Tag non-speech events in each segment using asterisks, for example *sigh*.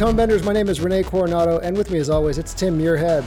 Tone Benders. My name is Renee Coronado, and with me, as always, it's Tim Muirhead.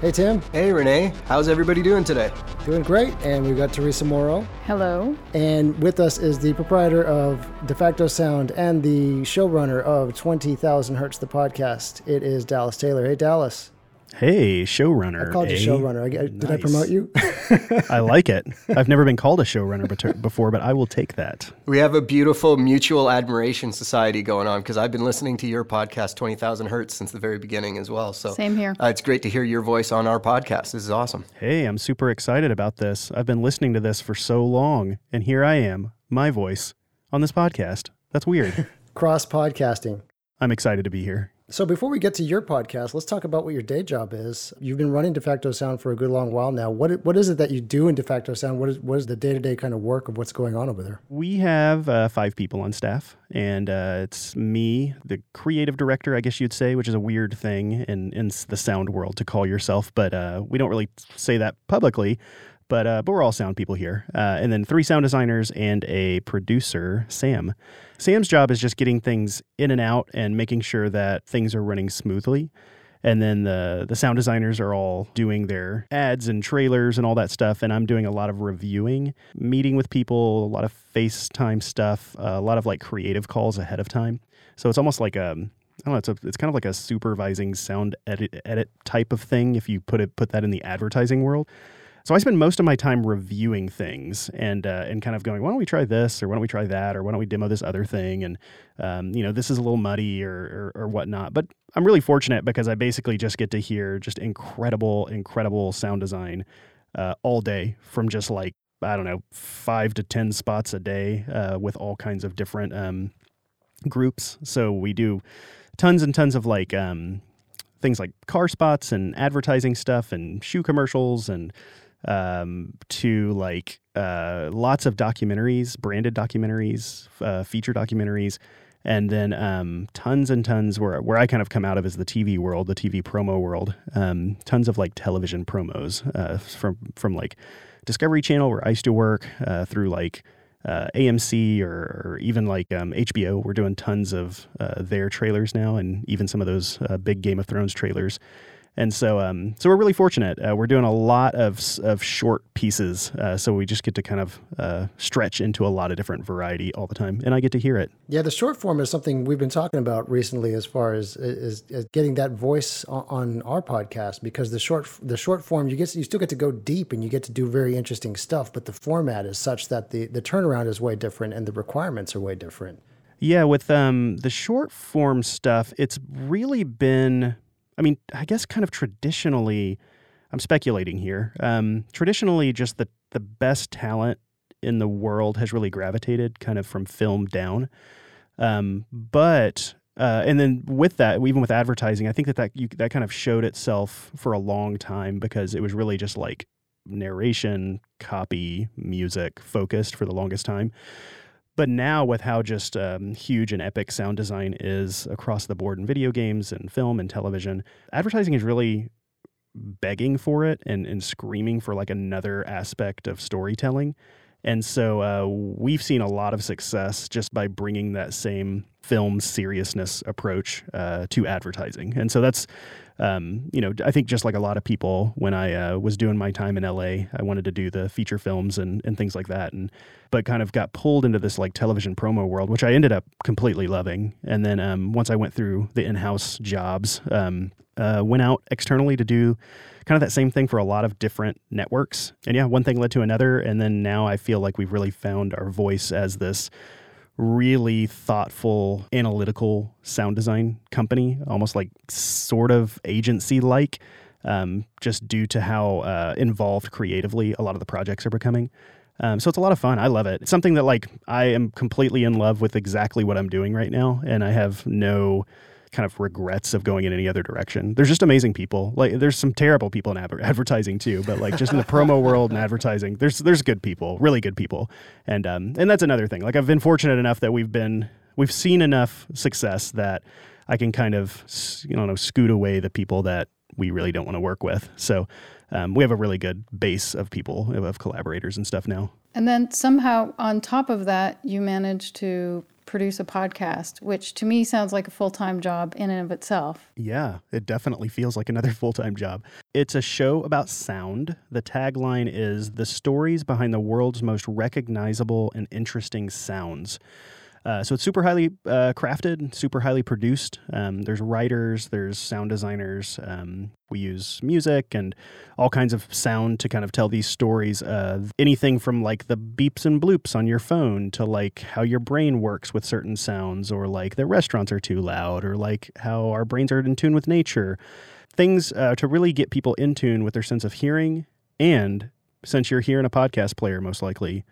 Hey, Tim. Hey, Renee. How's everybody doing today? Doing great. And we've got Teresa Morrow. Hello. And with us is the proprietor of Defacto Sound and the showrunner of 20,000 Hertz, the podcast. It is Dallas Taylor. Hey, Dallas. Hey, showrunner. I called you eh? showrunner. I, I- did I promote you? *laughs* I like it. I've never been called a showrunner before, but I will take that. We have a beautiful mutual admiration society going on because I've been listening to your podcast, 20,000 Hertz, since the very beginning as well. So Same here. Uh, it's great to hear your voice on our podcast. This is awesome. Hey, I'm super excited about this. I've been listening to this for so long, and here I am, my voice, on this podcast. That's weird. *laughs* Cross podcasting. I'm excited to be here. So before we get to your podcast, let's talk about what your day job is. You've been running Defacto Sound for a good long while now. What what is it that you do in Defacto Sound? What is what is the day to day kind of work of what's going on over there? We have uh, five people on staff, and uh, it's me, the creative director, I guess you'd say, which is a weird thing in, in the sound world to call yourself, but uh, we don't really say that publicly. But, uh, but we're all sound people here. Uh, and then three sound designers and a producer, Sam. Sam's job is just getting things in and out and making sure that things are running smoothly. And then the the sound designers are all doing their ads and trailers and all that stuff. And I'm doing a lot of reviewing, meeting with people, a lot of FaceTime stuff, a lot of like creative calls ahead of time. So it's almost like a I don't know. It's a, it's kind of like a supervising sound edit edit type of thing. If you put it put that in the advertising world. So I spend most of my time reviewing things and uh, and kind of going, why don't we try this or why don't we try that or why don't we demo this other thing and um, you know this is a little muddy or, or or whatnot. But I'm really fortunate because I basically just get to hear just incredible incredible sound design uh, all day from just like I don't know five to ten spots a day uh, with all kinds of different um, groups. So we do tons and tons of like um, things like car spots and advertising stuff and shoe commercials and um, to like uh, lots of documentaries, branded documentaries, uh, feature documentaries, and then um, tons and tons where where I kind of come out of is the TV world, the TV promo world. Um, tons of like television promos uh, from from like Discovery Channel where I used to work uh, through like uh, AMC or, or even like um, HBO. We're doing tons of uh, their trailers now, and even some of those big Game of Thrones trailers. And so, um, so we're really fortunate. Uh, we're doing a lot of of short pieces, uh, so we just get to kind of uh, stretch into a lot of different variety all the time, and I get to hear it. Yeah, the short form is something we've been talking about recently, as far as is, is getting that voice on, on our podcast. Because the short the short form, you get you still get to go deep and you get to do very interesting stuff, but the format is such that the the turnaround is way different and the requirements are way different. Yeah, with um, the short form stuff, it's really been, I mean, I guess kind of traditionally, I'm speculating here. Um, traditionally, just the, the best talent in the world has really gravitated kind of from film down. Um, but, uh, and then with that, even with advertising, I think that that, you, that kind of showed itself for a long time because it was really just like narration, copy, music focused for the longest time. But now, with how just um, huge and epic sound design is across the board in video games and film and television, advertising is really begging for it and, and screaming for like another aspect of storytelling. And so uh, we've seen a lot of success just by bringing that same film seriousness approach uh, to advertising. And so that's, um, you know, I think just like a lot of people, when I uh, was doing my time in LA, I wanted to do the feature films and, and things like that. And but kind of got pulled into this like television promo world, which I ended up completely loving. And then um, once I went through the in-house jobs, um, uh, went out externally to do kind of that same thing for a lot of different networks. And yeah, one thing led to another. And then now I feel like we've really found our voice as this really thoughtful, analytical sound design company, almost like sort of agency like, um, just due to how uh, involved creatively a lot of the projects are becoming. Um, so it's a lot of fun. I love it. It's something that like I am completely in love with exactly what I'm doing right now, and I have no kind of regrets of going in any other direction. There's just amazing people. Like there's some terrible people in adver- *laughs* advertising too, but like just in the promo world and advertising, there's there's good people, really good people, and um and that's another thing. Like I've been fortunate enough that we've been we've seen enough success that I can kind of you know scoot away the people that we really don't want to work with. So um, we have a really good base of people, of collaborators and stuff now. And then somehow on top of that, you managed to produce a podcast, which to me sounds like a full time job in and of itself. Yeah, it definitely feels like another *laughs* full time job. It's a show about sound. The tagline is The Stories Behind the World's Most Recognizable and Interesting Sounds. Uh, so it's super highly uh, crafted, super highly produced. Um, there's writers, there's sound designers. Um, we use music and all kinds of sound to kind of tell these stories. Anything from like the beeps and bloops on your phone to like how your brain works with certain sounds, or like the restaurants are too loud, or like how our brains are in tune with nature. Things uh, to really get people in tune with their sense of hearing. And since you're here in a podcast player, most likely,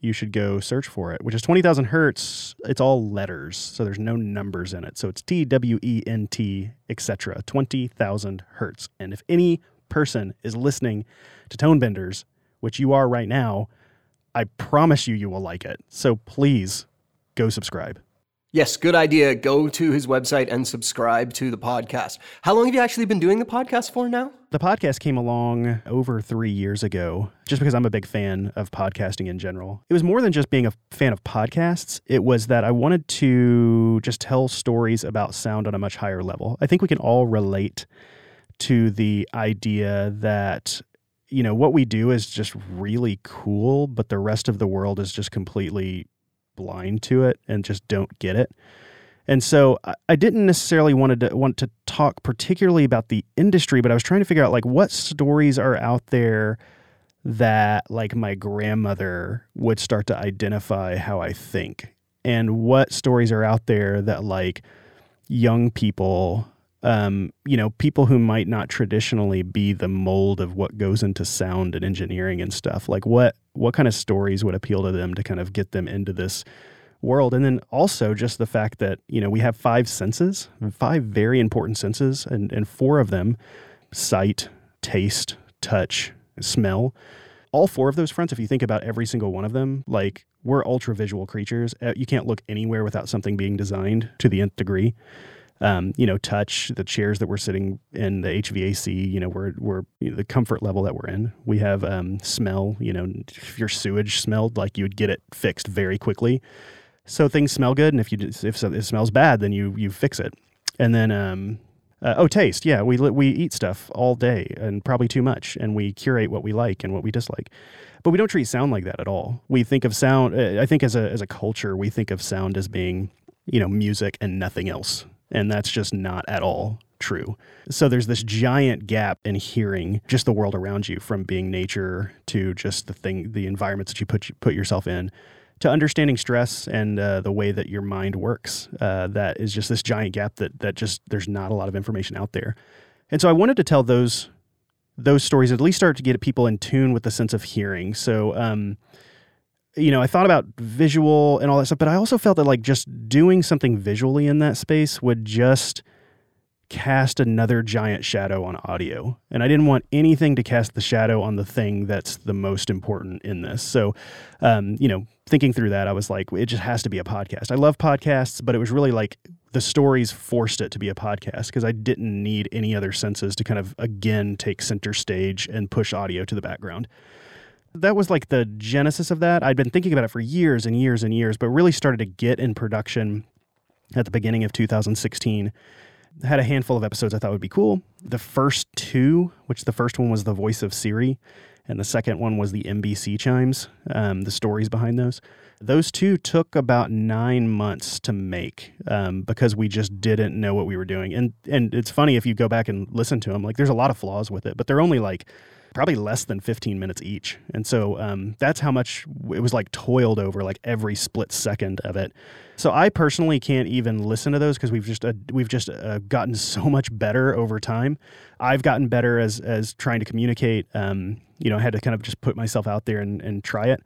you should go search for it, which is 20,000 hertz. It's all letters, so there's no numbers in it. So it's T W E N T, etc. 20,000 hertz. And if any person is listening to Tone Benders, which you are right now, I promise you, you will like it. So please go subscribe. Yes, good idea. Go to his website and subscribe to the podcast. How long have you actually been doing the podcast for now? The podcast came along over three years ago, just because I'm a big fan of podcasting in general. It was more than just being a fan of podcasts, it was that I wanted to just tell stories about sound on a much higher level. I think we can all relate to the idea that you know what we do is just really cool but the rest of the world is just completely blind to it and just don't get it. And so I didn't necessarily wanted to want to talk particularly about the industry, but I was trying to figure out like what stories are out there that like my grandmother would start to identify how I think and what stories are out there that like young people um, you know, people who might not traditionally be the mold of what goes into sound and engineering and stuff. Like what what kind of stories would appeal to them to kind of get them into this world? And then also just the fact that, you know, we have five senses, five very important senses, and, and four of them sight, taste, touch, smell. All four of those fronts, if you think about every single one of them, like we're ultra visual creatures. Uh, you can't look anywhere without something being designed to the nth degree um, you know, touch the chairs that we're sitting in, the HVAC, you know, we're, we're you know, the comfort level that we're in. We have um, smell, you know, if your sewage smelled, like you would get it fixed very quickly. So things smell good, and if you if it smells bad, then you you fix it. And then um, uh, oh, taste. Yeah, we we eat stuff all day and probably too much, and we curate what we like and what we dislike. But we don't treat sound like that at all. We think of sound. Uh, I think as a as a culture, we think of sound as being you know music and nothing else. And that's just not at all true. So there's this giant gap in hearing just the world around you from being nature to just the thing, the environments that you put, put yourself in to understanding stress and uh, the way that your mind works. Uh, that is just this giant gap that, that just, there's not a lot of information out there. And so I wanted to tell those, those stories, at least start to get people in tune with the sense of hearing. So, um, you know, I thought about visual and all that stuff, but I also felt that like just doing something visually in that space would just cast another giant shadow on audio. And I didn't want anything to cast the shadow on the thing that's the most important in this. So, um, you know, thinking through that, I was like, it just has to be a podcast. I love podcasts, but it was really like the stories forced it to be a podcast because I didn't need any other senses to kind of again take center stage and push audio to the background that was like the genesis of that. I'd been thinking about it for years and years and years, but really started to get in production at the beginning of 2016. Had a handful of episodes I thought would be cool. The first two, which the first one was the voice of Siri, and the second one was the NBC chimes, um, the stories behind those. Those two took about nine months to make um, because we just didn't know what we were doing. And and it's funny if you go back and listen to them, like there's a lot of flaws with it, but they're only like probably less than 15 minutes each. And so um, that's how much it was like toiled over, like every split second of it. So I personally can't even listen to those because we've just uh, we've just uh, gotten *laughs* so much better over time. I've gotten better as as trying to communicate. Um, you know, I had to kind of just put myself out there and, and try it.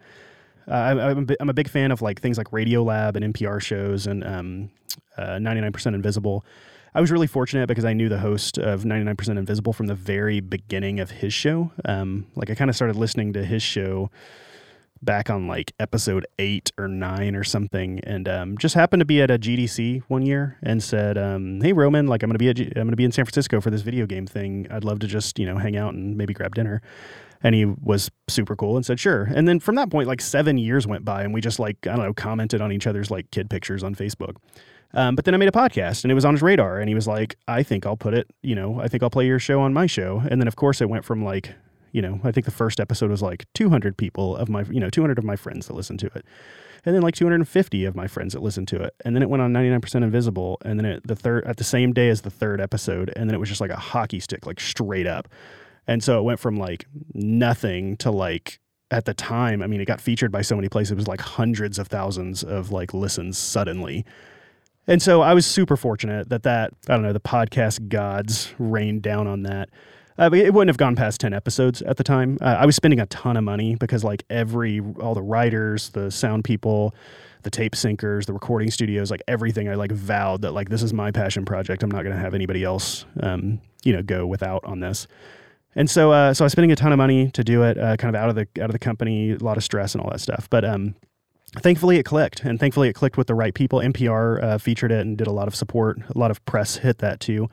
Uh, I'm, I'm, a big fan of like things like Radiolab and NPR shows and um, 99% uh, Invisible. I was really fortunate because I knew the host of 99% Invisible from the very beginning of his show. Um, like I kind of started listening to his show back on like episode eight or nine or something, and um, just happened to be at a GDC one year and said, um, "Hey Roman, like I'm gonna be at G- I'm gonna be in San Francisco for this video game thing. I'd love to just you know hang out and maybe grab dinner." And he was super cool and said, sure. And then from that point, like seven years went by and we just like, I don't know, commented on each other's like kid pictures on Facebook. Um, but then I made a podcast and it was on his radar and he was like, I think I'll put it, you know, I think I'll play your show on my show. And then of course it went from like, you know, I think the first episode was like 200 people of my, you know, 200 of my friends that listened to it. And then like 250 of my friends that listened to it. And then it went on 99% invisible. And then it, the third, at the same day as the third episode. And then it was just like a hockey stick, like straight up. And so it went from like nothing to like at the time, I mean, it got featured by so many places. It was like hundreds of thousands of like listens suddenly. And so I was super fortunate that that, I don't know, the podcast gods rained down on that. Uh, it wouldn't have gone past 10 episodes at the time. Uh, I was spending a ton of money because like every, all the writers, the sound people, the tape syncers, the recording studios, like everything, I like vowed that like this is my passion project. I'm not going to have anybody else, um, you know, go without on this. And so, uh, so I was spending a ton of money to do it, uh, kind of out of the out of the company, a lot of stress and all that stuff. But um, thankfully, it clicked, and thankfully, it clicked with the right people. NPR uh, featured it and did a lot of support. A lot of press hit that too.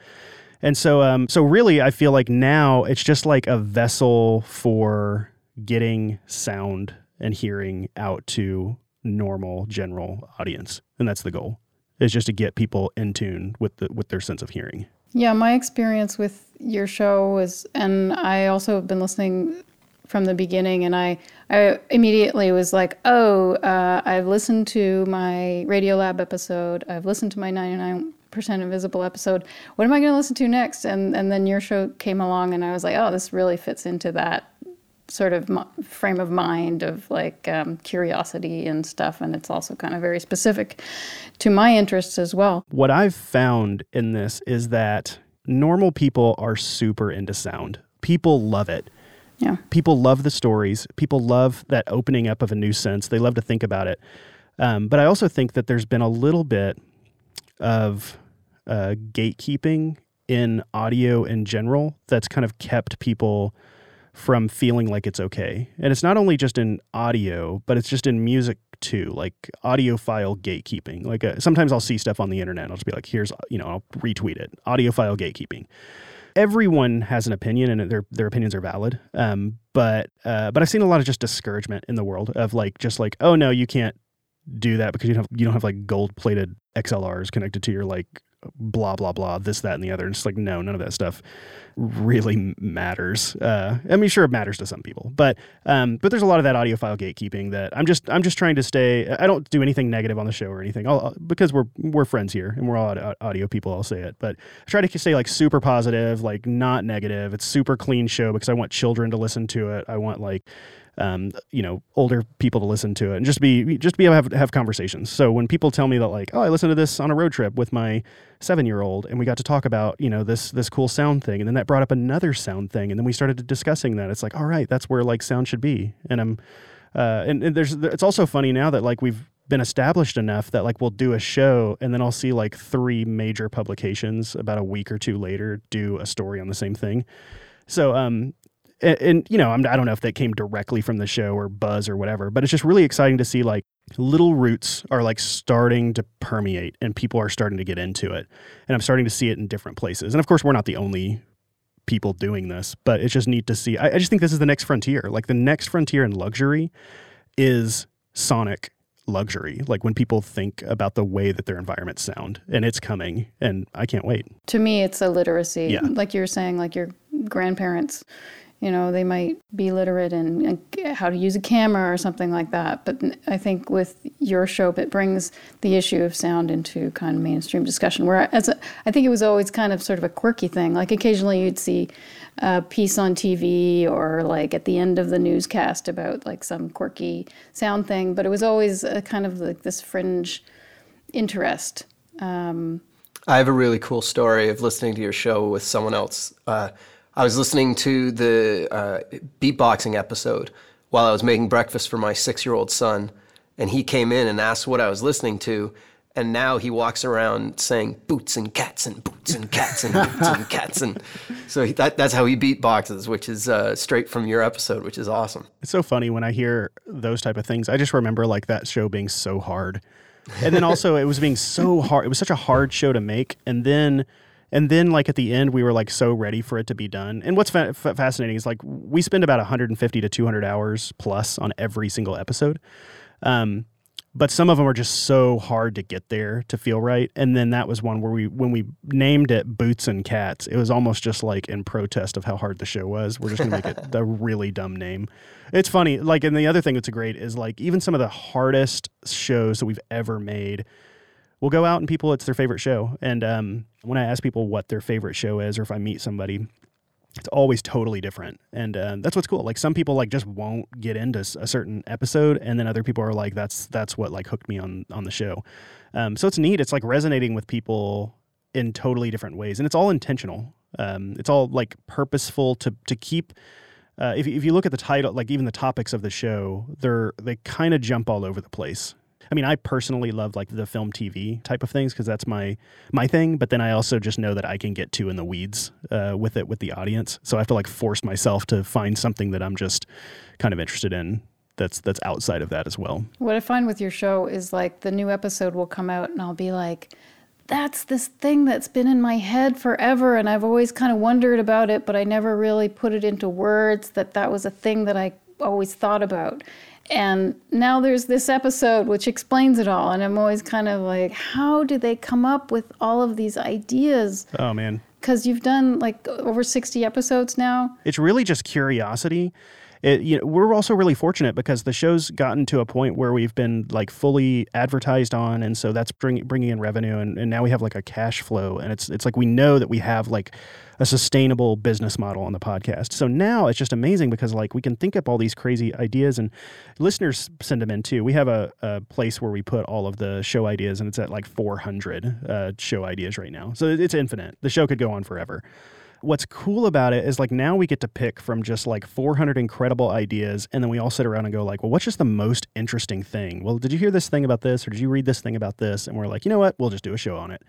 And so, um, so really, I feel like now it's just like a vessel for getting sound and hearing out to normal general audience, and that's the goal. Is just to get people in tune with the with their sense of hearing. Yeah, my experience with your show was, and I also have been listening from the beginning, and I, I immediately was like, oh, uh, I've listened to my Radiolab episode, I've listened to my 99% Invisible episode. What am I going to listen to next? And and then your show came along, and I was like, oh, this really fits into that sort of frame of mind of like um, curiosity and stuff and it's also kind of very specific to my interests as well what i've found in this is that normal people are super into sound people love it yeah people love the stories people love that opening up of a new sense they love to think about it um, but i also think that there's been a little bit of uh, gatekeeping in audio in general that's kind of kept people from feeling like it's okay. And it's not only just in audio, but it's just in music too, like audiophile gatekeeping. Like uh, sometimes I'll see stuff on the internet and I'll just be like, here's, you know, I'll retweet it. Audiophile gatekeeping. Everyone has an opinion and their their opinions are valid. Um, but uh, but I've seen a lot of just discouragement in the world of like just like, oh no, you can't do that because you don't have you don't have like gold plated XLRs connected to your like blah blah blah this that and the other. And it's like no none of that stuff really matters. Uh, i mean sure it matters to some people but um, but there's a lot of that audiophile gatekeeping that i'm just i'm just trying to stay i don't do anything negative on the show or anything. I'll, because we're we're friends here and we're all audio people i'll say it. But I try to stay like super positive like not negative. It's super clean show because i want children to listen to it. I want like um, you know, older people to listen to it and just be just be able to have, have conversations. So when people tell me that like, oh, I listened to this on a road trip with my seven year old and we got to talk about you know this this cool sound thing, and then that brought up another sound thing, and then we started discussing that. It's like, all right, that's where like sound should be. And I'm uh, and, and there's it's also funny now that like we've been established enough that like we'll do a show and then I'll see like three major publications about a week or two later do a story on the same thing. So um and, and, you know, I'm, I don't know if that came directly from the show or buzz or whatever, but it's just really exciting to see like little roots are like starting to permeate and people are starting to get into it. And I'm starting to see it in different places. And of course, we're not the only people doing this, but it's just neat to see. I, I just think this is the next frontier. Like the next frontier in luxury is sonic luxury like when people think about the way that their environments sound and it's coming and i can't wait to me it's a literacy Yeah. like you're saying like your grandparents you know they might be literate in, how to use a camera or something like that. But i think with your show it brings the issue of sound into kind of mainstream discussion whereas i think it was always kind of sort of a quirky thing. Like occasionally you'd see a piece on tv or like at the end of the newscast about like some quirky sound thing. But it was always a kind of like this fringe interest. Um, I have a really cool story of listening to your show with someone else. Uh, I was listening to the uh, beatboxing episode while I was making breakfast for my six year old son, and he came in and asked what I was listening to. And now he walks around saying boots and cats and boots and cats and boots and *laughs* cats and So he- that, that's how he beatboxes, which is uh, straight from your episode, which is awesome. It's so funny when I hear those type of things. I just remember like that show being so hard, and then also it was being so hard. It was such a hard show to make, and then and then like at the end we were like so ready for it to be done. And what's fa- fa- fascinating is like we spend about 150 to 200 hours plus on every single episode. Um, but some of them are just so hard to get there to feel right. And then that was one where we, when we named it Boots and Cats, it was almost just like in protest of how hard the show was. We're just gonna make it *laughs* a really dumb name. It's funny. Like, and the other thing that's great is like even some of the hardest shows that we've ever made will go out and people it's their favorite show. And um, when I ask people what their favorite show is, or if I meet somebody, it's always totally different. And uh, that's what's cool. Like some people like just won't get into a certain episode and then other people are like that's that's what like hooked me on on the show. Um, so it's neat. It's like resonating with people in totally different ways and it's all intentional. Um, it's all like purposeful to to keep uh, if, if you look at the title like even the topics of the show they're they kind of jump all over the place I mean, I personally love like the film TV type of things because that's my my thing. But then I also just know that I can get too in the weeds uh, with it with the audience. So I have to like force myself to find something that I'm just kind of interested in. That's that's outside of that as well. What I find with your show is like the new episode will come out and I'll be like, that's this thing that's been in my head forever and I've always kind of wondered about it, but I never really put it into words that that was a thing that I always thought about. And now there's this episode which explains it all. And I'm always kind of like, how do they come up with all of these ideas? Oh man, Because you've done like over 60 episodes now. it's really just curiosity. It, you know, we're also really fortunate because the show's gotten to a point where we've been like fully advertised on, and so that's bring, bringing in revenue, and, and now we have like a cash flow, and it's it's like we know that we have like a sustainable business model on the podcast. So now it's just amazing because like we can think up all these crazy ideas, and listeners send them in too. We have a, a place where we put all of the show ideas, and it's at like 400 uh, show ideas right now, so it's infinite. The show could go on forever what's cool about it is like now we get to pick from just like 400 incredible ideas and then we all sit around and go like well what's just the most interesting thing? Well did you hear this thing about this or did you read this thing about this? And we're like you know what? We'll just do a show on it.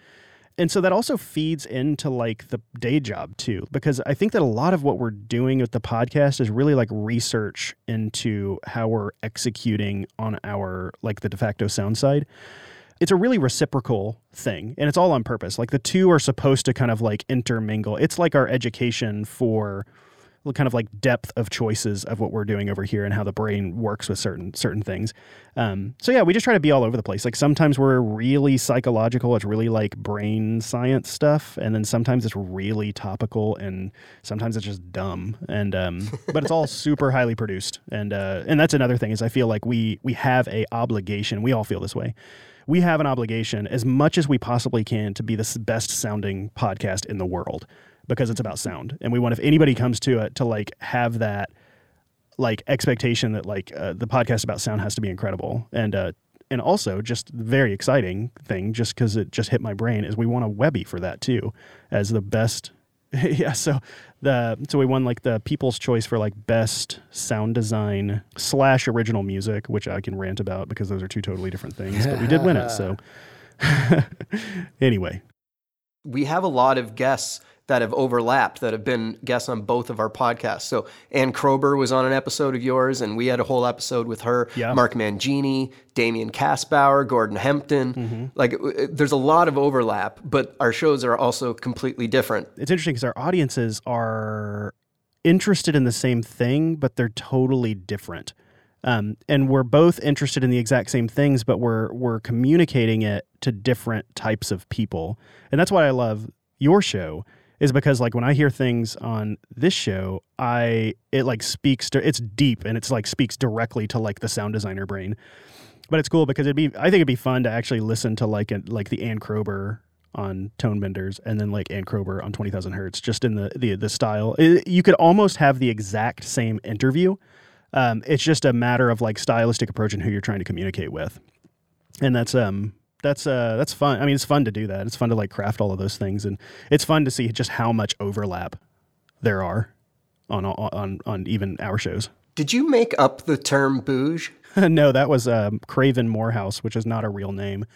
And so that also feeds into like the day job too because i think that a lot of what we're doing with the podcast is really like research into how we're executing on our like the de facto sound side it's a really reciprocal thing and it's all on purpose. Like the two are supposed to kind of like intermingle. It's like our education for kind of like depth of choices of what we're doing over here and how the brain works with certain certain things. Um, so yeah we just try to be all over the place. Like sometimes we're really psychological. It's really like brain science stuff and then sometimes it's really topical and sometimes it's just dumb. And um, *laughs* but it's all super highly produced. And uh, and that's another thing is i feel like we we have a obligation. We all feel this way we have an obligation as much as we possibly can to be the best sounding podcast in the world because it's about sound. And we want if anybody comes to it to like have that like expectation that like uh, the podcast about sound has to be incredible. And uh and also just very exciting thing just because it just hit my brain is we want a webby for that too as the best *laughs* yeah so the so we won like the people's choice for like best sound design slash original music which i can rant about because those are two totally different things but we did win it so. *laughs* Anyway. We have a lot of guests that have overlapped that have been guests on both of our podcasts. So Ann Kroeber was on an episode of yours, and we had a whole episode with her. Yeah. Mark Mangini, Damian Kastbauer, Gordon Hempton. Like, uh, there's a lot of overlap, but our shows are also completely different. it's interesting because our audiences are interested in the same thing, but they're totally different. Um, and we're both interested in the exact same things, but we're we're communicating it to different types of people. And that's why I love your show is because like when I hear things on this show, I it like speaks to it's deep and it's like speaks directly to like the sound designer brain. But it's cool because it'd be I think it'd be fun to actually listen to like a, like the Ann Kroeber on Tone Benders and then like Ann Kroeber on 20,000 Hertz, just in the, the, the style. It- you could almost have the exact same interview. Um, it's just a matter of like stylistic approach and who you're trying to communicate with. And that's, um, that's, uh, that's fun. I mean, it's fun to do that. It's fun to like craft all of those things. And it's fun to see just how much overlap there are on, on, on even our shows. Did you make up the term bouge? *laughs* no, that was um, Craven Morehouse, which is not a real name.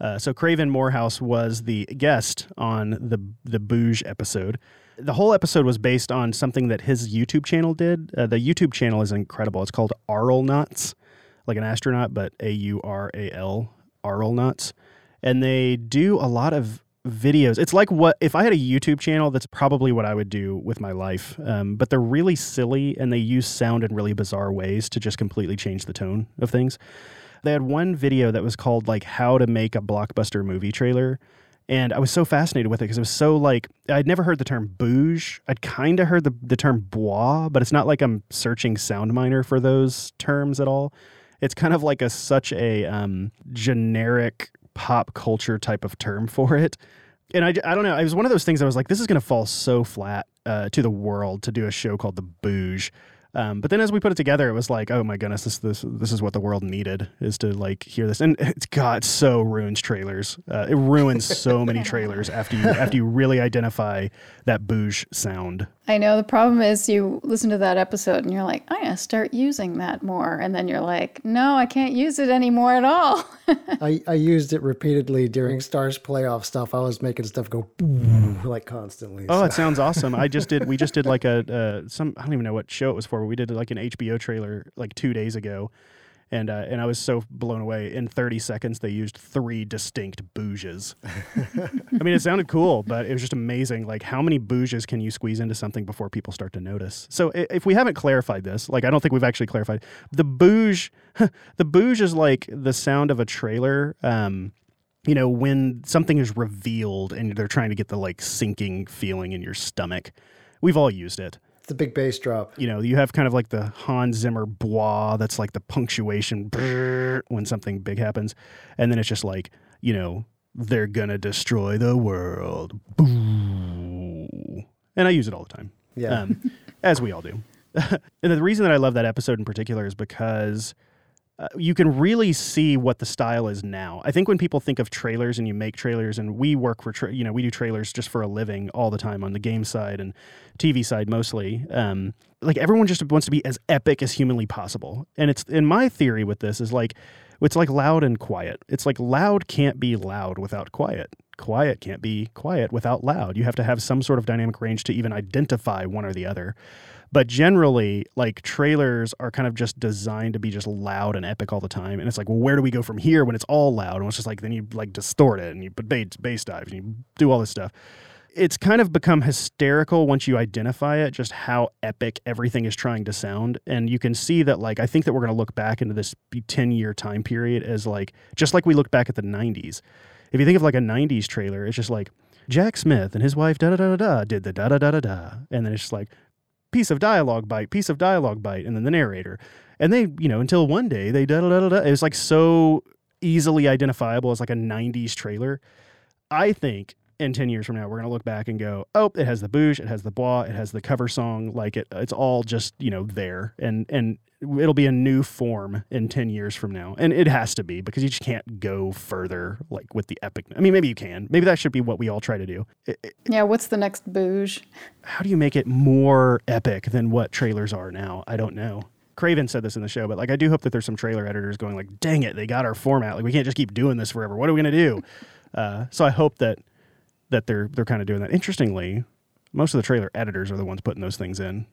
Uh, so Craven Morehouse was the guest on the the Bouge episode. The whole episode was based on something that his YouTube channel did. Uh, the YouTube channel is incredible. It's called Auralnauts, like an astronaut, but A U R A L, Auralnauts. And they do a lot of videos. It's like what if I had a YouTube channel, that's probably what I would do with my life. Um, but they're really silly and they use sound in really bizarre ways to just completely change the tone of things. They had one video that was called like how to make a blockbuster movie trailer. And I was so fascinated with it because it was so like I'd never heard the term bouge. I'd kind of heard the, the term bois, but it's not like I'm searching SoundMiner for those terms at all. It's kind of like a such a um, generic pop culture type of term for it. And I, I don't know. It was one of those things I was like, this is going to fall so flat uh, to the world to do a show called The Bouge. Um, but then as we put it together, it was like, oh my goodness, this this this is what the world needed is to like hear this, and it's God so ruins trailers. Uh, it ruins so many trailers after you after you really identify that bouge sound. I know the problem is you listen to that episode and you're like, I'm going to start using that more. And then you're like, no, I can't use it anymore at all. *laughs* I, I used it repeatedly during Stars playoff stuff. I was making stuff go *laughs* like constantly. Oh, so- it sounds *laughs* awesome. I just did. We just did like a uh, some. I don't even know what show it was for. But we did like an HBO trailer like two days ago, and uh, and I was so blown away. In 30 seconds, they used three distinct bouges. I mean, it sounded cool, but it was just amazing. Like, how many bouges can you squeeze into something before people start to notice? So, if we haven't clarified this, like, I don't think we've actually clarified the bouge. *laughs* the bouge is like the sound of a trailer. Um, you know, when something is revealed and they're trying to get the like sinking feeling in your stomach. We've all used it. The big bass drop. You know, you have kind of like the Hans Zimmer bois that's like the punctuation brrr, when something big happens. And then it's just like, you know, they're going to destroy the world. Boo. And I use it all the time. Yeah. Um, as we all do. *laughs* and the reason that I love that episode in particular is because uh, you can really see what the style is now. I think when people think of trailers and you make trailers, and we work for, tra- you know, we do trailers just for a living all the time on the game side and TV side mostly. Um, like everyone just wants to be as epic as humanly possible. And it's, in my theory with this is like, it's like loud and quiet. It's like loud can't be loud without quiet. Quiet can't be quiet without loud. You have to have some sort of dynamic range to even identify one or the other. But generally, like trailers are kind of just designed to be just loud and epic all the time. And it's like, well, where do we go from here when it's all loud? And it's just like, then you like distort it and you put bass, bass dives and you do all this stuff. It's kind of become hysterical once you identify it, just how epic everything is trying to sound. And you can see that, like, I think that we're going to look back into this 10 year time period as like, just like we look back at the 90s. If you think of like a 90s trailer, it's just like, Jack Smith and his wife da da da da da did the da da da da da. And then it's just like, piece of dialogue bite, piece of dialogue bite, and then the narrator. And they, you know, until one day they da da da da. It was like so easily identifiable as like a 90s trailer. I think in 10 years from now, we're going to look back and go, oh, it has the bouge, it has the bois, it has the cover song. Like it, it's all just, you know, there. And, and, It'll be a new form in 10 years from now. And it has to be because you just can't go further like with the epic. I mean, maybe you can. Maybe that should be what we all try to do. It- it- yeah, what's the next bouge? how do you make it more epic than what trailers are now? I don't know. Craven said this in the show, but like I do hope that there's some trailer editors going like, "Dang it, they got our format. Like we can't just keep doing this forever. What are we gonna do?" *laughs* Uh, so I hope that that they're they're kind of doing that. Interestingly, most of the trailer editors are the ones putting those things in.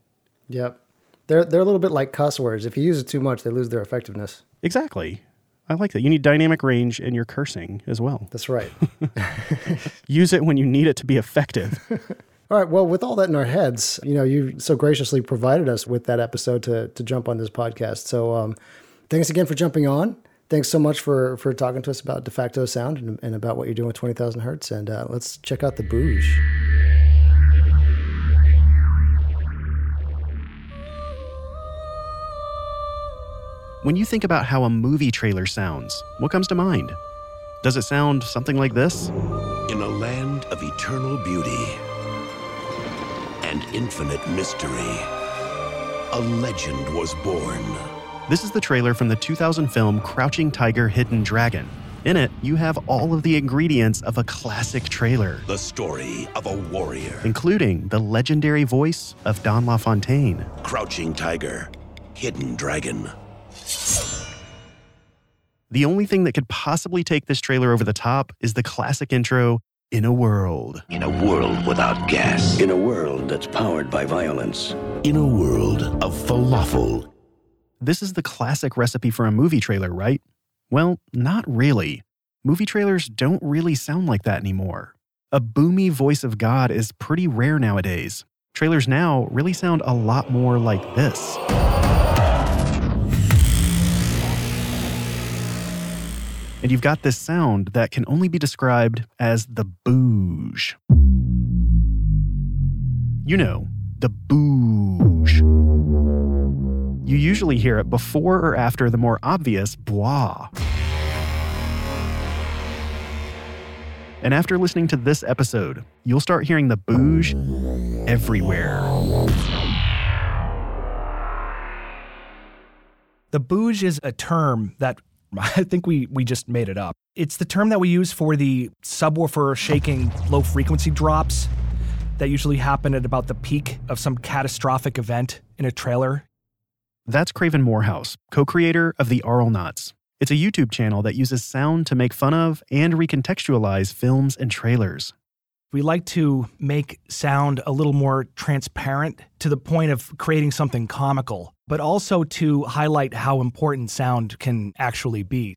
Yep. They're they're a little bit like cuss words. If you use it too much, they lose their effectiveness. Exactly. I like that. You need dynamic range in your cursing as well. That's right. *laughs* *laughs* Use it when you need it to be effective. *laughs* All right. Well, with all that in our heads, you know, you so graciously provided us with that episode to to jump on this podcast. So, um, thanks again for jumping on. Thanks so much for for talking to us about de facto sound and, and about what you're doing with twenty thousand hertz. And uh, let's check out the bouge. when you think about how a movie trailer sounds, what comes to mind? Does it sound something like this? In a land of eternal beauty and infinite mystery, a legend was born. This is the trailer from the 2000 film Crouching Tiger, Hidden Dragon. In it, you have all of the ingredients of a classic trailer, The story of a warrior, including the legendary voice of Don LaFontaine. crouching tiger, hidden dragon. The only thing that could possibly take this trailer over the top is the classic intro In a world. In a world without gas. In a world that's powered by violence. In a world of falafel. This is the classic recipe for a movie trailer, right? Well, not really. Movie trailers don't really sound like that anymore. A boomy voice of God is pretty rare nowadays. Trailers now really sound a lot more like this. And you've got this sound that can only be described as the booge. You know, the booge. You usually hear it before or after the more obvious blah. And after listening to this episode, you'll start hearing the booge everywhere. The booge is a term that *laughs* I think we, we just made it up. It's the term that we use for the subwoofer shaking low frequency drops that usually happen at about the peak of some catastrophic event in a trailer. That's Craven Morehouse, co creator of The Auralnauts. It's a YouTube channel that uses sound to make fun of and recontextualize films and trailers. We like to make sound a little more transparent to the point of creating something comical, but also to highlight how important sound can actually be.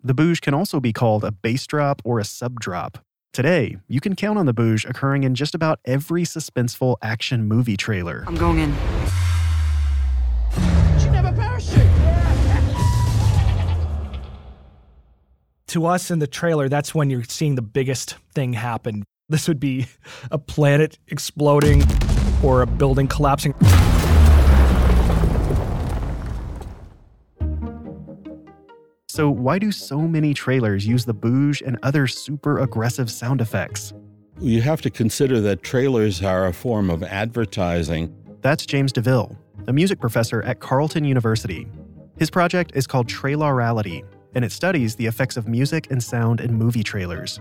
The booge can also be called a bass drop or a sub drop. Today, you can count on the booge occurring in just about every suspenseful action movie trailer. I'm going in. To us in the trailer, that's when you're seeing the biggest thing happen. This would be a planet exploding or a building collapsing. So, why do so many trailers use the booge and other super aggressive sound effects? You have to consider that trailers are a form of advertising. That's James Deaville, a music professor at Carleton University. His project is called Trailaurality, and it studies the effects of music and sound in movie trailers.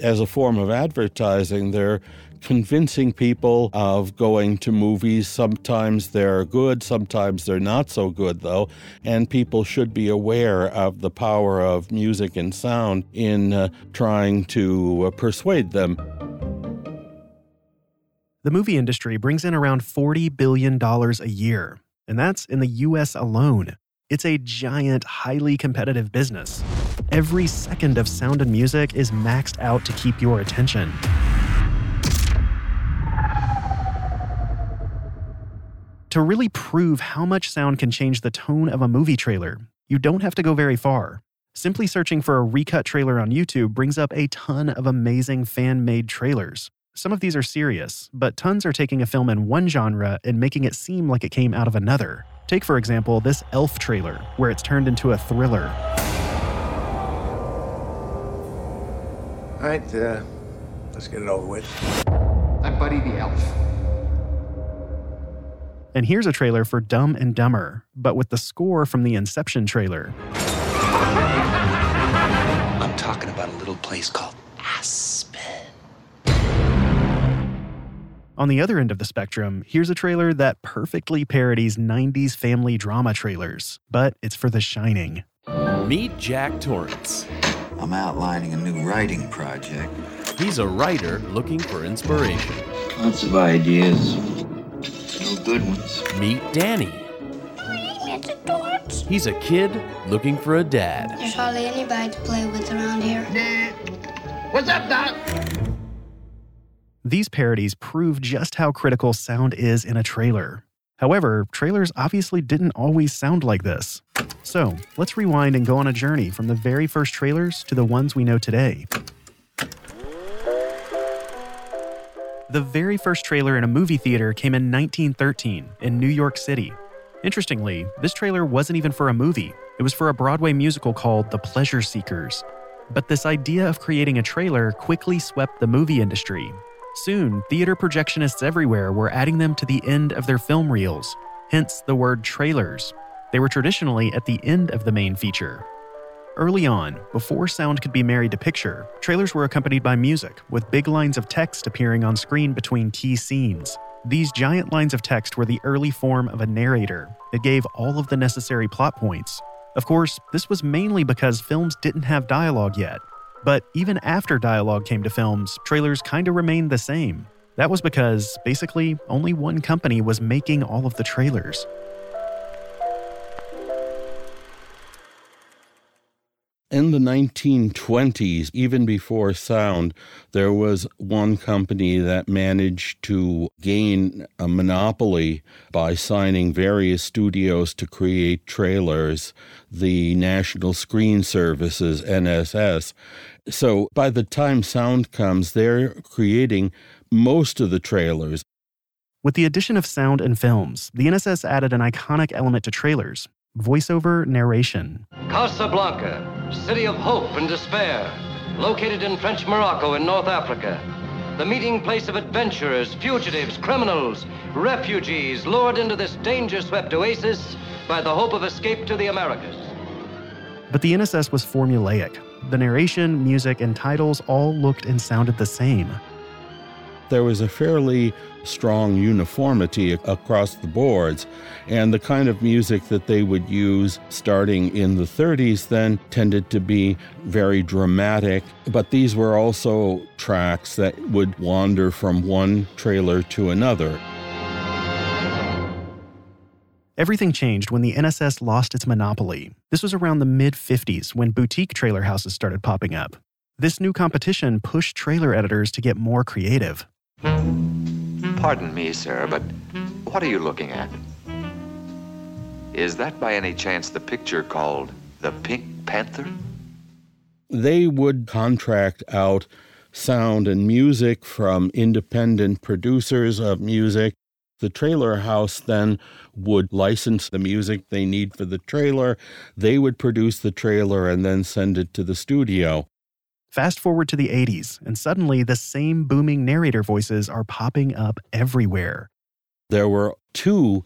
As a form of advertising, they're convincing people of going to movies. Sometimes they're good, sometimes they're not so good, though. And people should be aware of the power of music and sound in uh, trying to uh, persuade them. The movie industry brings in around $40 billion a year, and that's in the US alone. It's a giant, highly competitive business. Every second of sound and music is maxed out to keep your attention. To really prove how much sound can change the tone of a movie trailer, you don't have to go very far. Simply searching for a recut trailer on YouTube brings up a ton of amazing fan made trailers. Some of these are serious, but tons are taking a film in one genre and making it seem like it came out of another. Take, for example, this Elf trailer, where it's turned into a thriller. All right, uh, let's get it over with. I'm Buddy the Elf. And here's a trailer for Dumb and Dumber, but with the score from the Inception trailer. I'm talking about a little place called Aspen. On the other end of the spectrum, here's a trailer that perfectly parodies 90s family drama trailers, but it's for The Shining. Meet Jack Torrance. I'm outlining a new writing project. He's a writer looking for inspiration. Lots of ideas, no good ones. Meet Danny. He's a kid looking for a dad. There's hardly anybody to play with around here. What's up, Doc? These parodies prove just how critical sound is in a trailer. However, trailers obviously didn't always sound like this. So, let's rewind and go on a journey from the very first trailers to the ones we know today. The very first trailer in a movie theater came in 1913 in New York City. Interestingly, this trailer wasn't even for a movie, it was for a Broadway musical called The Pleasure Seekers. But this idea of creating a trailer quickly swept the movie industry. Soon, theater projectionists everywhere were adding them to the end of their film reels, hence the word trailers. They were traditionally at the end of the main feature. Early on, before sound could be married to picture, trailers were accompanied by music, with big lines of text appearing on screen between key scenes. These giant lines of text were the early form of a narrator. It gave all of the necessary plot points. Of course, this was mainly because films didn't have dialogue yet. But even after dialogue came to films, trailers kind of remained the same. That was because, basically, only one company was making all of the trailers. In the 1920s, even before sound, there was one company that managed to gain a monopoly by signing various studios to create trailers, the National Screen Services, NSS. So by the time sound comes, they're creating most of the trailers. With the addition of sound and films, the NSS added an iconic element to trailers voiceover narration. Casablanca, city of hope and despair, located in French Morocco in North Africa. The meeting place of adventurers, fugitives, criminals, refugees lured into this danger swept oasis by the hope of escape to the Americas. But the NSS was formulaic. The narration, music, and titles all looked and sounded the same. There was a fairly strong uniformity across the boards, and the kind of music that they would use starting in the 30s then tended to be very dramatic. But these were also tracks that would wander from one trailer to another. Everything changed when the NSS lost its monopoly. This was around the mid 50s when boutique trailer houses started popping up. This new competition pushed trailer editors to get more creative. Pardon me, sir, but what are you looking at? Is that by any chance the picture called The Pink Panther? They would contract out sound and music from independent producers of music. The trailer house then would license the music they need for the trailer. They would produce the trailer and then send it to the studio. Fast forward to the 80s, and suddenly the same booming narrator voices are popping up everywhere. There were two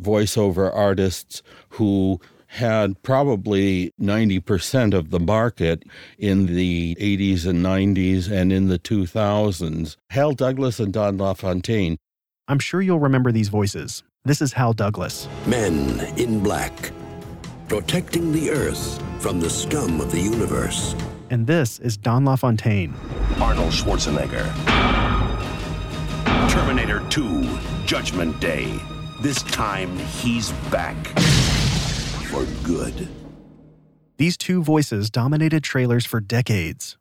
voiceover artists who had probably 90% of the market in the 80s and 90s and in the 2000s Hal Douglas and Don LaFontaine. I'm sure you'll remember these voices. This is Hal Douglas. Men in black, protecting the earth from the scum of the universe. And this is Don LaFontaine. Arnold Schwarzenegger. Terminator 2, Judgment Day. This time he's back. For good. These two voices dominated trailers for decades.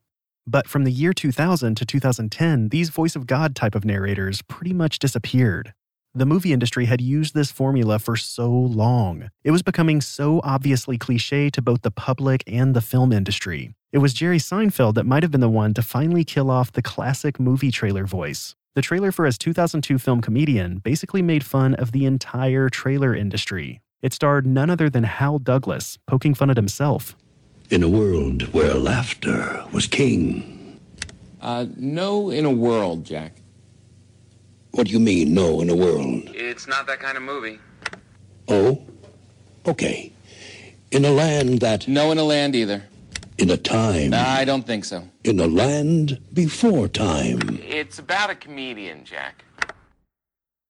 But from the year 2000 to 2010, these voice of God type of narrators pretty much disappeared. The movie industry had used this formula for so long. It was becoming so obviously cliche to both the public and the film industry. It was Jerry Seinfeld that might have been the one to finally kill off the classic movie trailer voice. The trailer for his 2002 film Comedian basically made fun of the entire trailer industry. It starred none other than Hal Douglas, poking fun at himself. In a world where laughter was king. Uh, no, in a world, Jack. What do you mean, no, in a world? It's not that kind of movie. Oh? Okay. In a land that. No, in a land either. In a time. Nah, I don't think so. In a land before time. It's about a comedian, Jack.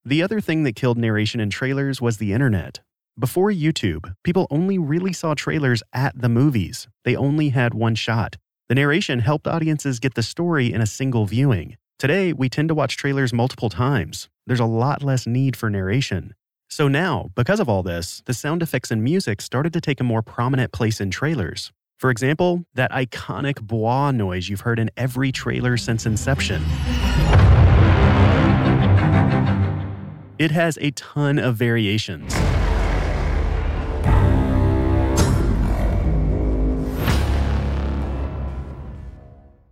The other thing that killed narration in trailers was the internet. Before YouTube, people only really saw trailers at the movies. They only had one shot. The narration helped audiences get the story in a single viewing. Today, we tend to watch trailers multiple times. There's a lot less need for narration. So now, because of all this, the sound effects and music started to take a more prominent place in trailers. For example, that iconic bwah noise you've heard in every trailer since inception. It has a ton of variations.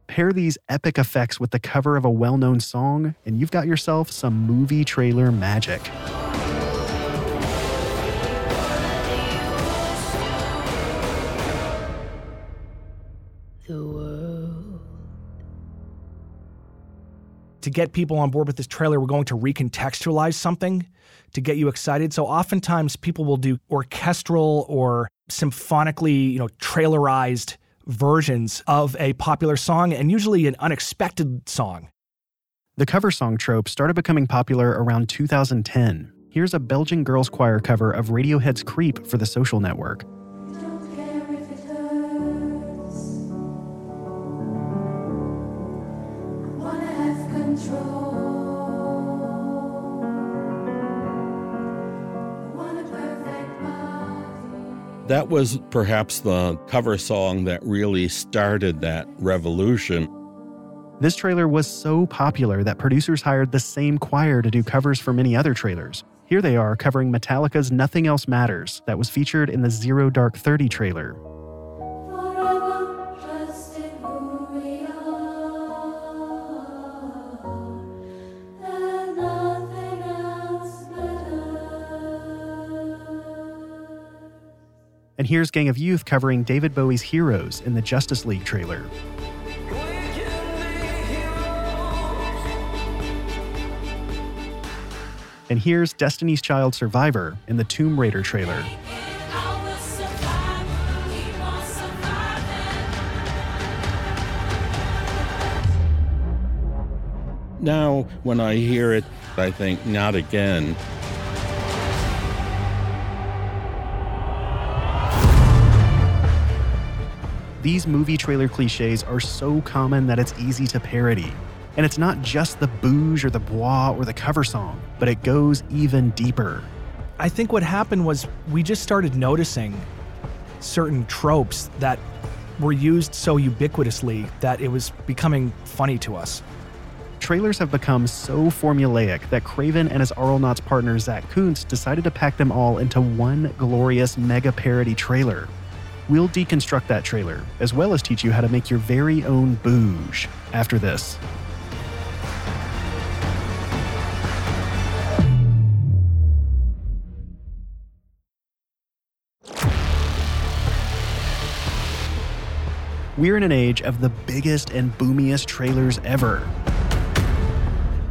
Pair these epic effects with the cover of a well known song, and you've got yourself some movie trailer magic. The world. To get people on board with this trailer, we're going to recontextualize something to get you excited. So oftentimes people will do orchestral or symphonically, you know, trailerized versions of a popular song and usually an unexpected song. The cover song trope started becoming popular around 2010. Here's a Belgian girls' choir cover of Radiohead's Creep for the social network. That was perhaps the cover song that really started that revolution. This trailer was so popular that producers hired the same choir to do covers for many other trailers. Here they are covering Metallica's Nothing Else Matters, that was featured in the Zero Dark Thirty trailer. And here's Gang of Youth covering David Bowie's Heroes in the Justice League trailer. And here's Destiny's Child Survivor in the Tomb Raider trailer. Now, when I hear it, I think, not again. These movie trailer cliches are so common that it's easy to parody. And it's not just the bouge or the bois or the cover song, but it goes even deeper. I think what happened was we just started noticing certain tropes that were used so ubiquitously that it was becoming funny to us. Trailers have become so formulaic that Craven and his Auralnauts partner Zach Kuntz decided to pack them all into one glorious mega parody trailer. We'll deconstruct that trailer, as well as teach you how to make your very own bouge after this. We're in an age of the biggest and boomiest trailers ever.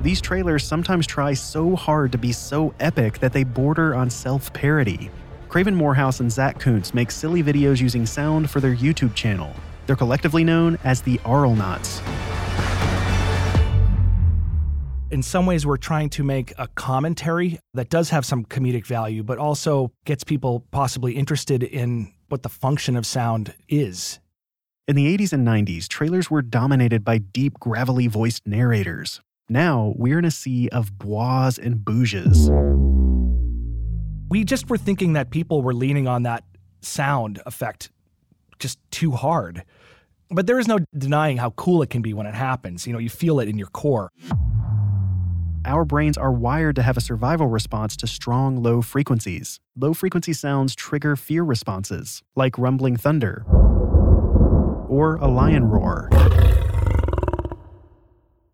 These trailers sometimes try so hard to be so epic that they border on self parody. Craven Morehouse and Zach Kuntz make silly videos using sound for their YouTube channel. They're collectively known as the Auralnauts. In some ways, we're trying to make a commentary that does have some comedic value, but also gets people possibly interested in what the function of sound is. In the 80s and 90s, trailers were dominated by deep, gravelly voiced narrators. Now, we're in a sea of bois and bouges. We just were thinking that people were leaning on that sound effect just too hard. But there is no denying how cool it can be when it happens. You know, you feel it in your core. Our brains are wired to have a survival response to strong low frequencies. Low frequency sounds trigger fear responses, like rumbling thunder or a lion roar.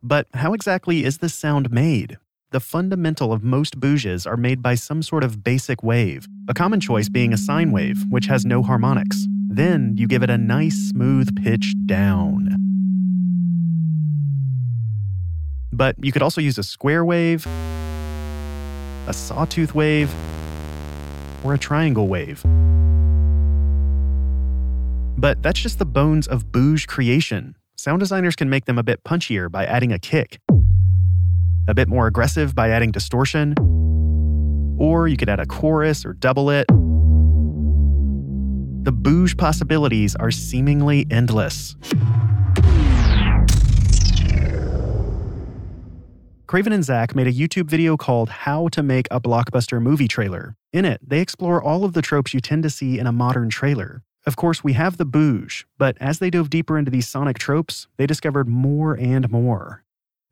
But how exactly is this sound made? The fundamental of most bouges are made by some sort of basic wave, a common choice being a sine wave, which has no harmonics. Then you give it a nice smooth pitch down. But you could also use a square wave, a sawtooth wave, or a triangle wave. But that's just the bones of bouge creation. Sound designers can make them a bit punchier by adding a kick, a bit more aggressive by adding distortion, or you could add a chorus or double it. The bouge possibilities are seemingly endless. Craven and Zach made a YouTube video called How to Make a Blockbuster Movie Trailer. In it, they explore all of the tropes you tend to see in a modern trailer. Of course, we have the bouge, but as they dove deeper into these sonic tropes, they discovered more and more.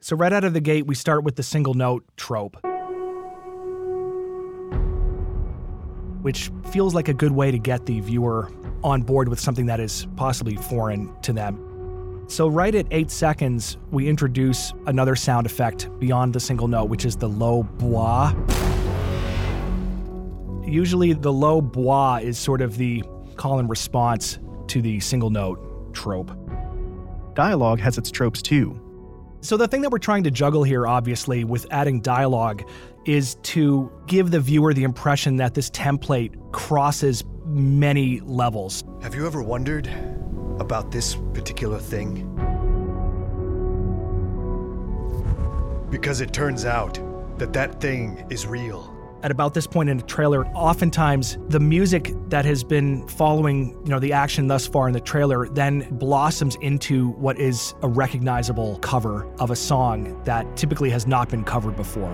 So, right out of the gate, we start with the single note trope, which feels like a good way to get the viewer on board with something that is possibly foreign to them. So, right at eight seconds, we introduce another sound effect beyond the single note, which is the low bois. Usually, the low bois is sort of the call and response to the single note trope. Dialogue has its tropes too. So, the thing that we're trying to juggle here, obviously, with adding dialogue is to give the viewer the impression that this template crosses many levels. Have you ever wondered about this particular thing? Because it turns out that that thing is real. At about this point in a trailer, oftentimes the music that has been following, you know, the action thus far in the trailer then blossoms into what is a recognizable cover of a song that typically has not been covered before.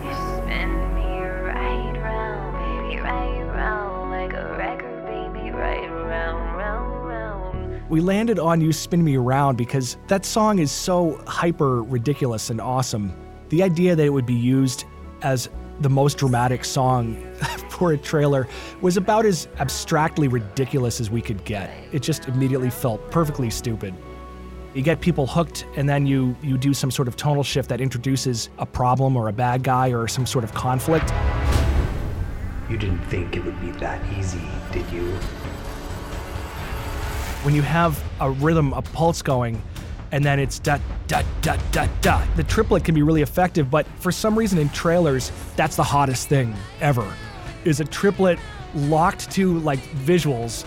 Spin me right round, baby, right round like a record, baby. We landed on You Spin Me Around because that song is so hyper ridiculous and awesome. The idea that it would be used as the most dramatic song *laughs* for a trailer was about as abstractly ridiculous as we could get. It just immediately felt perfectly stupid. You get people hooked and then you you do some sort of tonal shift that introduces a problem or a bad guy or some sort of conflict. You didn't think it would be that easy, did you? When you have a rhythm, a pulse going, and then it's da da da da da. The triplet can be really effective, but for some reason in trailers, that's the hottest thing ever. Is a triplet locked to like visuals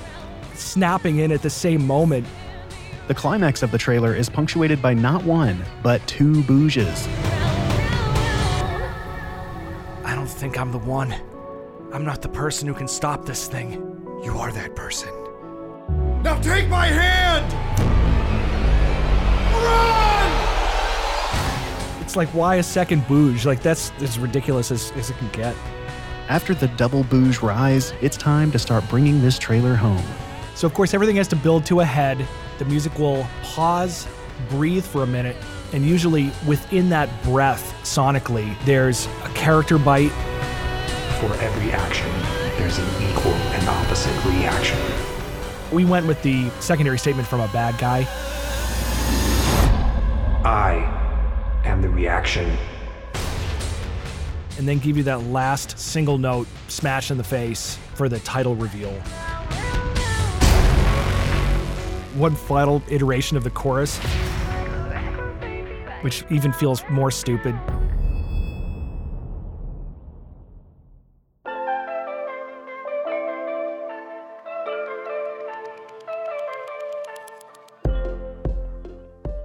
snapping in at the same moment. The climax of the trailer is punctuated by not one, but two bouges. I don't think I'm the one. I'm not the person who can stop this thing. You are that person. Now take my hand! It's like why a second bouge? Like that's as ridiculous as, as it can get. After the double bouge rise, it's time to start bringing this trailer home. So of course everything has to build to a head. The music will pause, breathe for a minute, and usually within that breath, sonically, there's a character bite. For every action, there's an equal and opposite reaction. We went with the secondary statement from a bad guy. I am the reaction. And then give you that last single note smash in the face for the title reveal. One final iteration of the chorus, which even feels more stupid.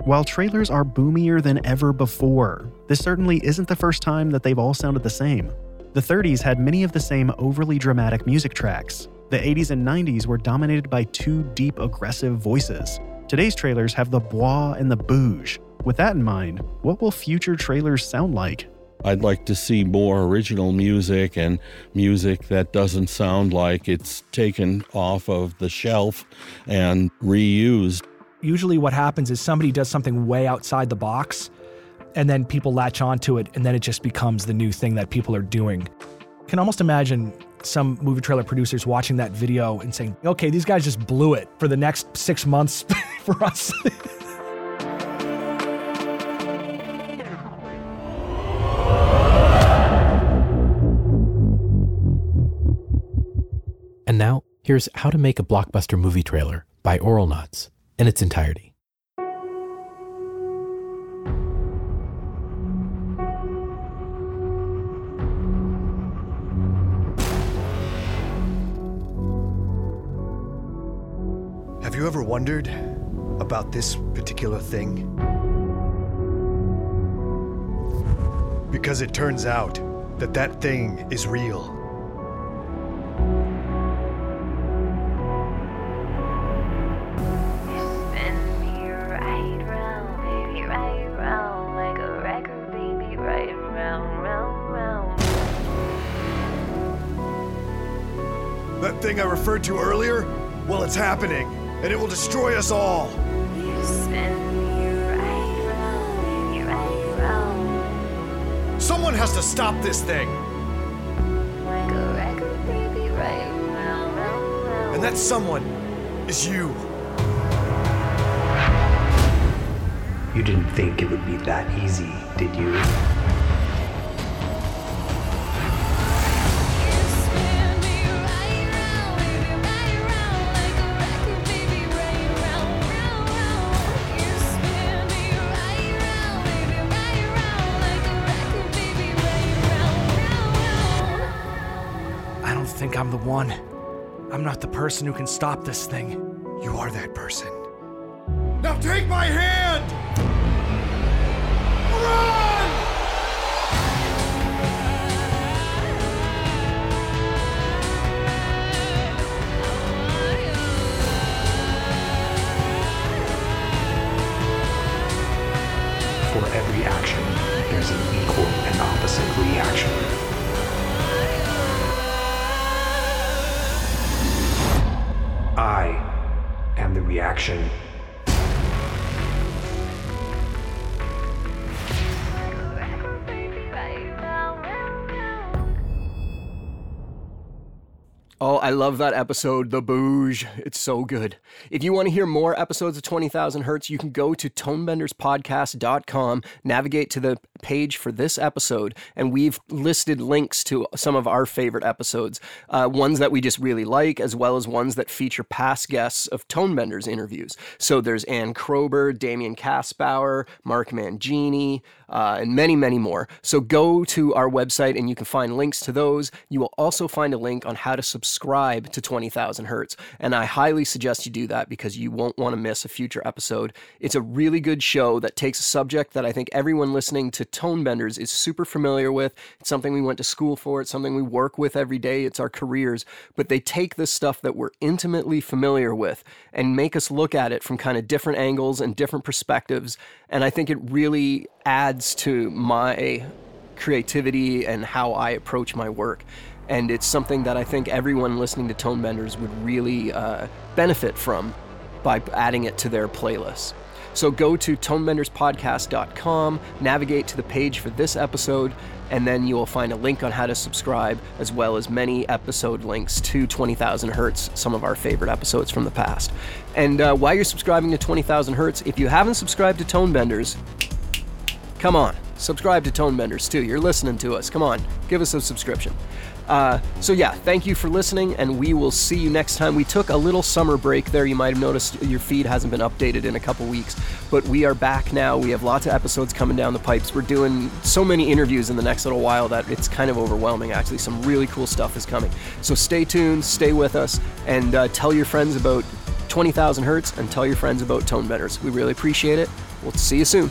While trailers are boomier than ever before, this certainly isn't the first time that they've all sounded the same. The 30s had many of the same overly dramatic music tracks. The 80s and 90s were dominated by two deep, aggressive voices. Today's trailers have the bois and the bouge. With that in mind, what will future trailers sound like? I'd like to see more original music and music that doesn't sound like it's taken off of the shelf and reused. Usually, what happens is somebody does something way outside the box, and then people latch onto it, and then it just becomes the new thing that people are doing. Can almost imagine some movie trailer producers watching that video and saying, okay, these guys just blew it for the next six months *laughs* for us. And now, here's How to Make a Blockbuster Movie Trailer by Auralnauts in its entirety. Have you ever wondered about this particular thing? Because it turns out that that thing is real. Thing I referred to earlier? Well, it's happening, and it will destroy us all. Someone has to stop this thing. And that someone is you. You didn't think it would be that easy, did you? Not the person who can stop this thing. You are that person. Now take my hand! Run! For every action, there's an equal and opposite reaction. I am the reaction. I love that episode, The Bouge. It's so good. If you want to hear more episodes of 20,000 Hertz, you can go to tonebenderspodcast.com, navigate to the page for this episode, and we've listed links to some of our favorite episodes, uh, ones that we just really like, as well as ones that feature past guests of Tonebenders interviews. So there's Ann Kroeber, Damian Kastbauer, Mark Mangini, uh, and many, many more. So go to our website and you can find links to those. You will also find a link on how to subscribe to 20,000 Hertz. And I highly suggest you do that because you won't want to miss a future episode. It's a really good show that takes a subject that I think everyone listening to Tonebenders is super familiar with. It's something we went to school for, it's something we work with every day, it's our careers. But they take this stuff that we're intimately familiar with and make us look at it from kind of different angles and different perspectives. And I think it really adds to my creativity and how I approach my work. And it's something that I think everyone listening to Tonebenders would really uh, benefit from by adding it to their playlists. So go to tonebenderspodcast.com, navigate to the page for this episode, and then you will find a link on how to subscribe, as well as many episode links to 20,000 Hertz, some of our favorite episodes from the past. And uh, while you're subscribing to 20,000 Hertz, if you haven't subscribed to Tonebenders, come on, subscribe to Tonebenders too. You're listening to us. Come on, give us a subscription. Uh, so yeah, thank you for listening, and we will see you next time. We took a little summer break there. You might have noticed your feed hasn't been updated in a couple weeks, but we are back now. We have lots of episodes coming down the pipes. We're doing so many interviews in the next little while that it's kind of overwhelming. Actually, some really cool stuff is coming. So stay tuned, stay with us, and uh, tell your friends about 20,000 Hertz and tell your friends about Tonebenders. We really appreciate it. We'll see you soon.